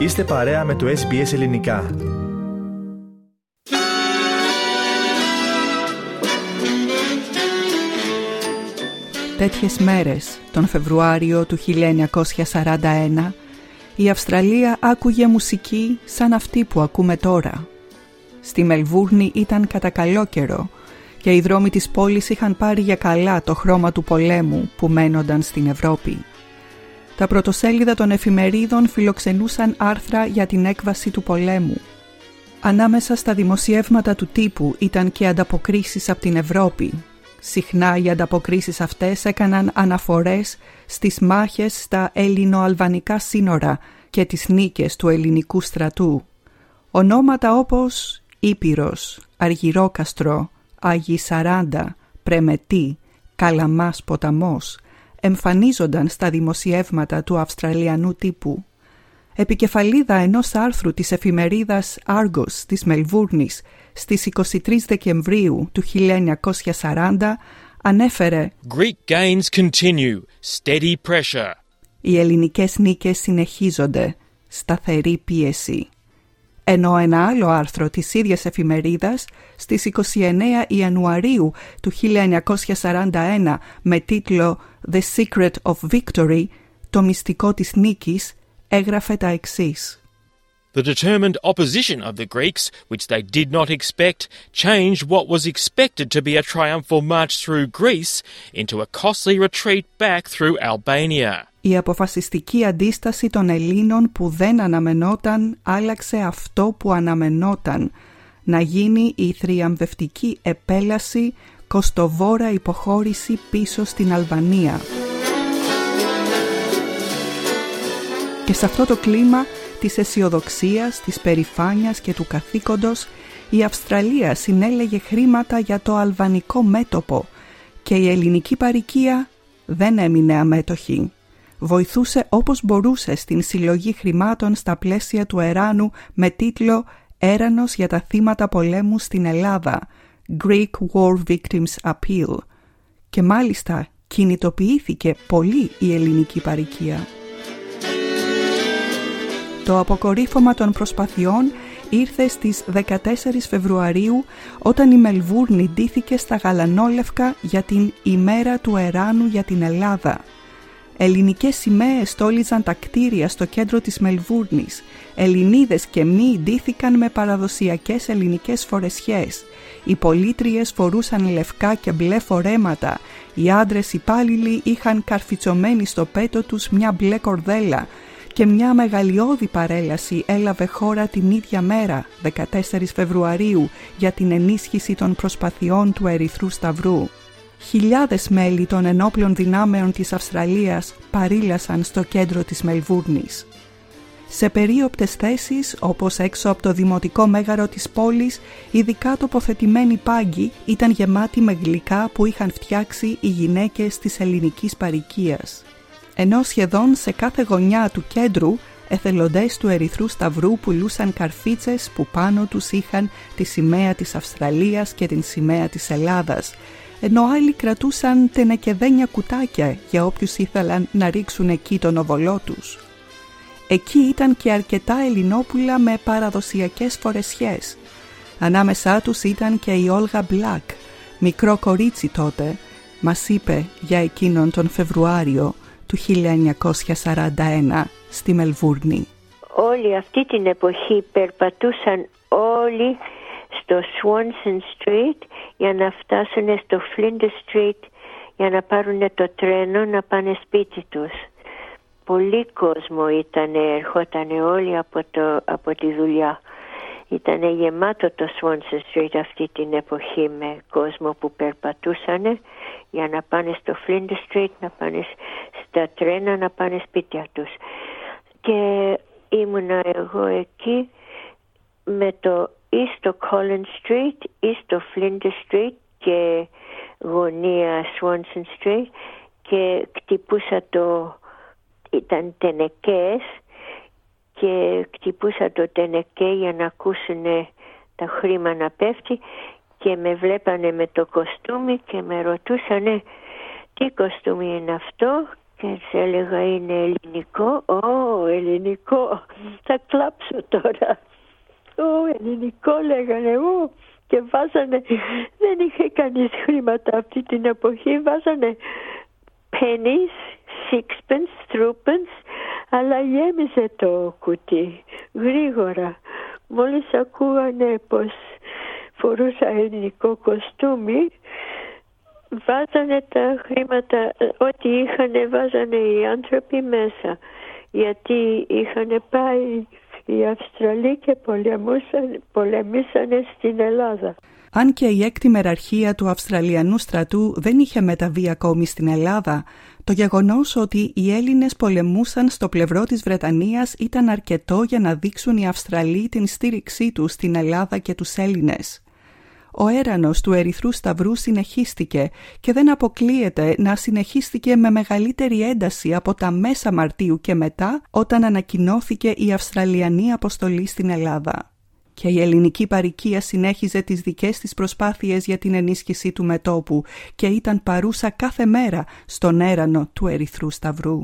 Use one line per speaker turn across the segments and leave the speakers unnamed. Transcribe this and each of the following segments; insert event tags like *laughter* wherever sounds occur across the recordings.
Είστε παρέα με το SBS Ελληνικά.
Τέτοιες μέρες, τον Φεβρουάριο του 1941, η Αυστραλία άκουγε μουσική σαν αυτή που ακούμε τώρα. Στη Μελβούρνη ήταν κατά καλό καιρό και οι δρόμοι της πόλης είχαν πάρει για καλά το χρώμα του πολέμου που μένονταν στην Ευρώπη. Τα πρωτοσέλιδα των εφημερίδων φιλοξενούσαν άρθρα για την έκβαση του πολέμου. Ανάμεσα στα δημοσιεύματα του τύπου ήταν και ανταποκρίσεις από την Ευρώπη. Συχνά οι ανταποκρίσεις αυτές έκαναν αναφορές στις μάχες στα ελληνοαλβανικά σύνορα και τις νίκες του ελληνικού στρατού. Ονόματα όπως Ήπειρος, Αργυρόκαστρο, Άγιοι Σαράντα, Πρεμετή, Καλαμάς Ποταμός εμφανίζονταν στα δημοσιεύματα του Αυστραλιανού τύπου. Επικεφαλίδα ενός άρθρου της εφημερίδας Argos της Μελβούρνης στις 23 Δεκεμβρίου του 1940 ανέφερε
Greek gains continue. Steady pressure.
«Οι ελληνικές νίκες συνεχίζονται. Σταθερή πίεση» ενώ ένα άλλο άρθρο της ίδιας εφημερίδας στις 29 Ιανουαρίου του 1941 με τίτλο «The Secret of Victory» «Το μυστικό της νίκης» έγραφε τα εξής.
The determined opposition of the Greeks, which they did not expect, changed what was expected to be a triumphal march through Greece into a costly retreat back through Albania.
Η αποφασιστική αντίσταση των Ελλήνων που δεν αναμενόταν άλλαξε αυτό που αναμενόταν, να γίνει η θριαμβευτική επέλαση κοστοβόρα υποχώρηση πίσω στην Αλβανία. Και σε αυτό το κλίμα της αισιοδοξίας, της περηφάνειας και του καθήκοντος η Αυστραλία συνέλεγε χρήματα για το αλβανικό μέτωπο και η ελληνική παρικία δεν έμεινε αμέτωχη βοηθούσε όπως μπορούσε στην συλλογή χρημάτων στα πλαίσια του Εράνου με τίτλο «Έρανος για τα θύματα πολέμου στην Ελλάδα» Greek War Victims Appeal και μάλιστα κινητοποιήθηκε πολύ η ελληνική παροικία. Το αποκορύφωμα των προσπαθειών ήρθε στις 14 Φεβρουαρίου όταν η Μελβούρνη ντύθηκε στα γαλανόλευκα για την ημέρα του Εράνου για την Ελλάδα – Ελληνικές σημαίες στόλιζαν τα κτίρια στο κέντρο της Μελβούρνης. Ελληνίδες και μη ντύθηκαν με παραδοσιακές ελληνικές φορεσιές. Οι πολίτριες φορούσαν λευκά και μπλε φορέματα. Οι άντρες υπάλληλοι είχαν καρφιτσωμένη στο πέτο τους μια μπλε κορδέλα και μια μεγαλειώδη παρέλαση έλαβε χώρα την ίδια μέρα, 14 Φεβρουαρίου, για την ενίσχυση των προσπαθειών του Ερυθρού Σταυρού χιλιάδες μέλη των ενόπλων δυνάμεων της Αυστραλίας παρήλασαν στο κέντρο της Μελβούρνης. Σε περίοπτες θέσεις, όπως έξω από το δημοτικό μέγαρο της πόλης, ειδικά τοποθετημένοι πάγκοι ήταν γεμάτοι με γλυκά που είχαν φτιάξει οι γυναίκες της ελληνικής παρικίας. Ενώ σχεδόν σε κάθε γωνιά του κέντρου εθελοντές του Ερυθρού Σταυρού πουλούσαν καρφίτσες που πάνω τους είχαν τη σημαία της Αυστραλίας και την σημαία της Ελλάδας ενώ άλλοι κρατούσαν τενεκεδένια κουτάκια για όποιους ήθελαν να ρίξουν εκεί τον οβολό τους. Εκεί ήταν και αρκετά ελληνόπουλα με παραδοσιακές φορεσιές. Ανάμεσά τους ήταν και η Όλγα Μπλακ, μικρό κορίτσι τότε, μας είπε για εκείνον τον Φεβρουάριο του 1941 στη Μελβούρνη.
Όλη αυτή την εποχή περπατούσαν όλοι στο Swanson Street για να φτάσουν στο Flinders Street για να πάρουν το τρένο να πάνε σπίτι τους. Πολύ κόσμο ήταν, ερχόταν όλοι από, το, από τη δουλειά. Ήταν γεμάτο το Swanson Street αυτή την εποχή με κόσμο που περπατούσαν για να πάνε στο Flinders Street, να πάνε στα τρένα, να πάνε σπίτια τους. Και ήμουνα εγώ εκεί με το ή στο Collins Street ή στο Flinders Street και γωνία Swanson Street και κτυπούσα το ήταν τενεκές και κτυπούσα το τενεκέ για να ακούσουν τα χρήμα να πέφτει και με βλέπανε με το κοστούμι και με ρωτούσανε τι κοστούμι είναι αυτό και έλεγα είναι ελληνικό. Ω, ελληνικό. Θα κλάψω τώρα. Ω, ελληνικό λέγανε μου. Και βάζανε, δεν είχε κανείς χρήματα αυτή την εποχή, βάζανε pennies, sixpence, threepence, αλλά γέμιζε το κουτί γρήγορα. Μόλις ακούγανε πως φορούσα ελληνικό κοστούμι, βάζανε τα χρήματα, ό,τι είχαν βάζανε οι άνθρωποι μέσα. Γιατί είχαν πάει οι Αυστραλοί και πολεμήσανε στην Ελλάδα.
Αν και η έκτη μεραρχία του Αυστραλιανού στρατού δεν είχε μεταβεί ακόμη στην Ελλάδα, το γεγονός ότι οι Έλληνες πολεμούσαν στο πλευρό της Βρετανίας ήταν αρκετό για να δείξουν οι Αυστραλοί την στήριξή τους στην Ελλάδα και τους Έλληνες. Ο έρανος του Ερυθρού Σταυρού συνεχίστηκε και δεν αποκλείεται να συνεχίστηκε με μεγαλύτερη ένταση από τα μέσα Μαρτίου και μετά όταν ανακοινώθηκε η Αυστραλιανή αποστολή στην Ελλάδα και η ελληνική παροικία συνέχιζε τις δικές της προσπάθειες για την ενίσχυση του μετόπου και ήταν παρούσα κάθε μέρα στον έρανο του Ερυθρού Σταυρού.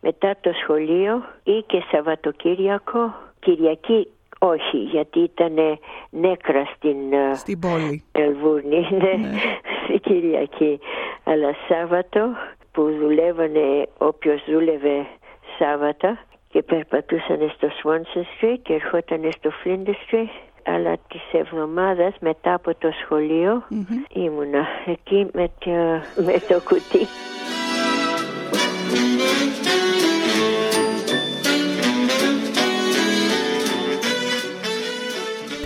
Μετά το σχολείο ή και Σαββατοκύριακο, Κυριακή όχι γιατί ήταν νέκρα στην,
ε, στην πόλη.
Ελβούρνη, ναι, ναι. *laughs* Κυριακή. Αλλά Σάββατο που δουλεύανε όποιος δούλευε Σάββατα και περπατούσαν στο Swanson Street και ερχόταν στο Flinders Street αλλά τις εβδομάδες μετά από το σχολείο ήμουνα εκεί με το, με το κουτί.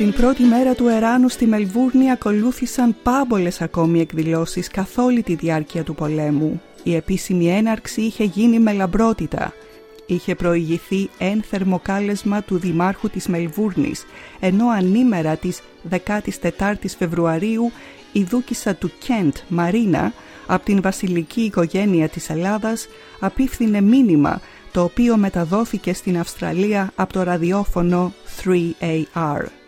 Την πρώτη μέρα του Εράνου στη Μελβούρνη ακολούθησαν πάμπολες ακόμη εκδηλώσεις καθ' όλη τη διάρκεια του πολέμου. Η επίσημη έναρξη είχε γίνει με λαμπρότητα είχε προηγηθεί ένθερμο κάλεσμα του Δημάρχου της Μελβούρνης, ενώ ανήμερα της 14ης Φεβρουαρίου η δούκισα του Κέντ, Μαρίνα, από την βασιλική οικογένεια της Ελλάδας, απίφθινε μήνυμα το οποίο μεταδόθηκε στην Αυστραλία από το ραδιόφωνο 3AR.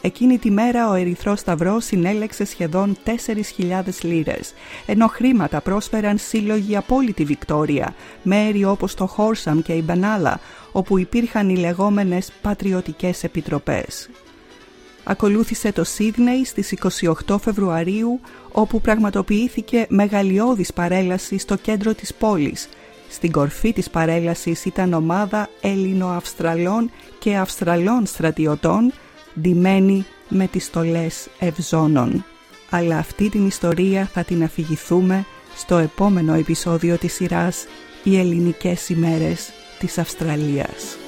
Εκείνη τη μέρα ο Ερυθρός Σταυρός συνέλεξε σχεδόν 4.000 λίρες, ενώ χρήματα πρόσφεραν σύλλογοι από όλη τη Βικτόρια, μέρη όπως το Χόρσαμ και η Μπενάλα, όπου υπήρχαν οι λεγόμενες πατριωτικές επιτροπές. Ακολούθησε το Σίδνεϊ στις 28 Φεβρουαρίου, όπου πραγματοποιήθηκε μεγαλειώδης παρέλασης στο κέντρο της πόλης. Στην κορφή της παρέλασης ήταν ομάδα Έλληνο-Αυστραλών και Αυστραλών στρατιωτών, ντυμένη με τις στολές ευζώνων. Αλλά αυτή την ιστορία θα την αφηγηθούμε στο επόμενο επεισόδιο της σειράς «Οι ελληνικές ημέρες της Αυστραλίας».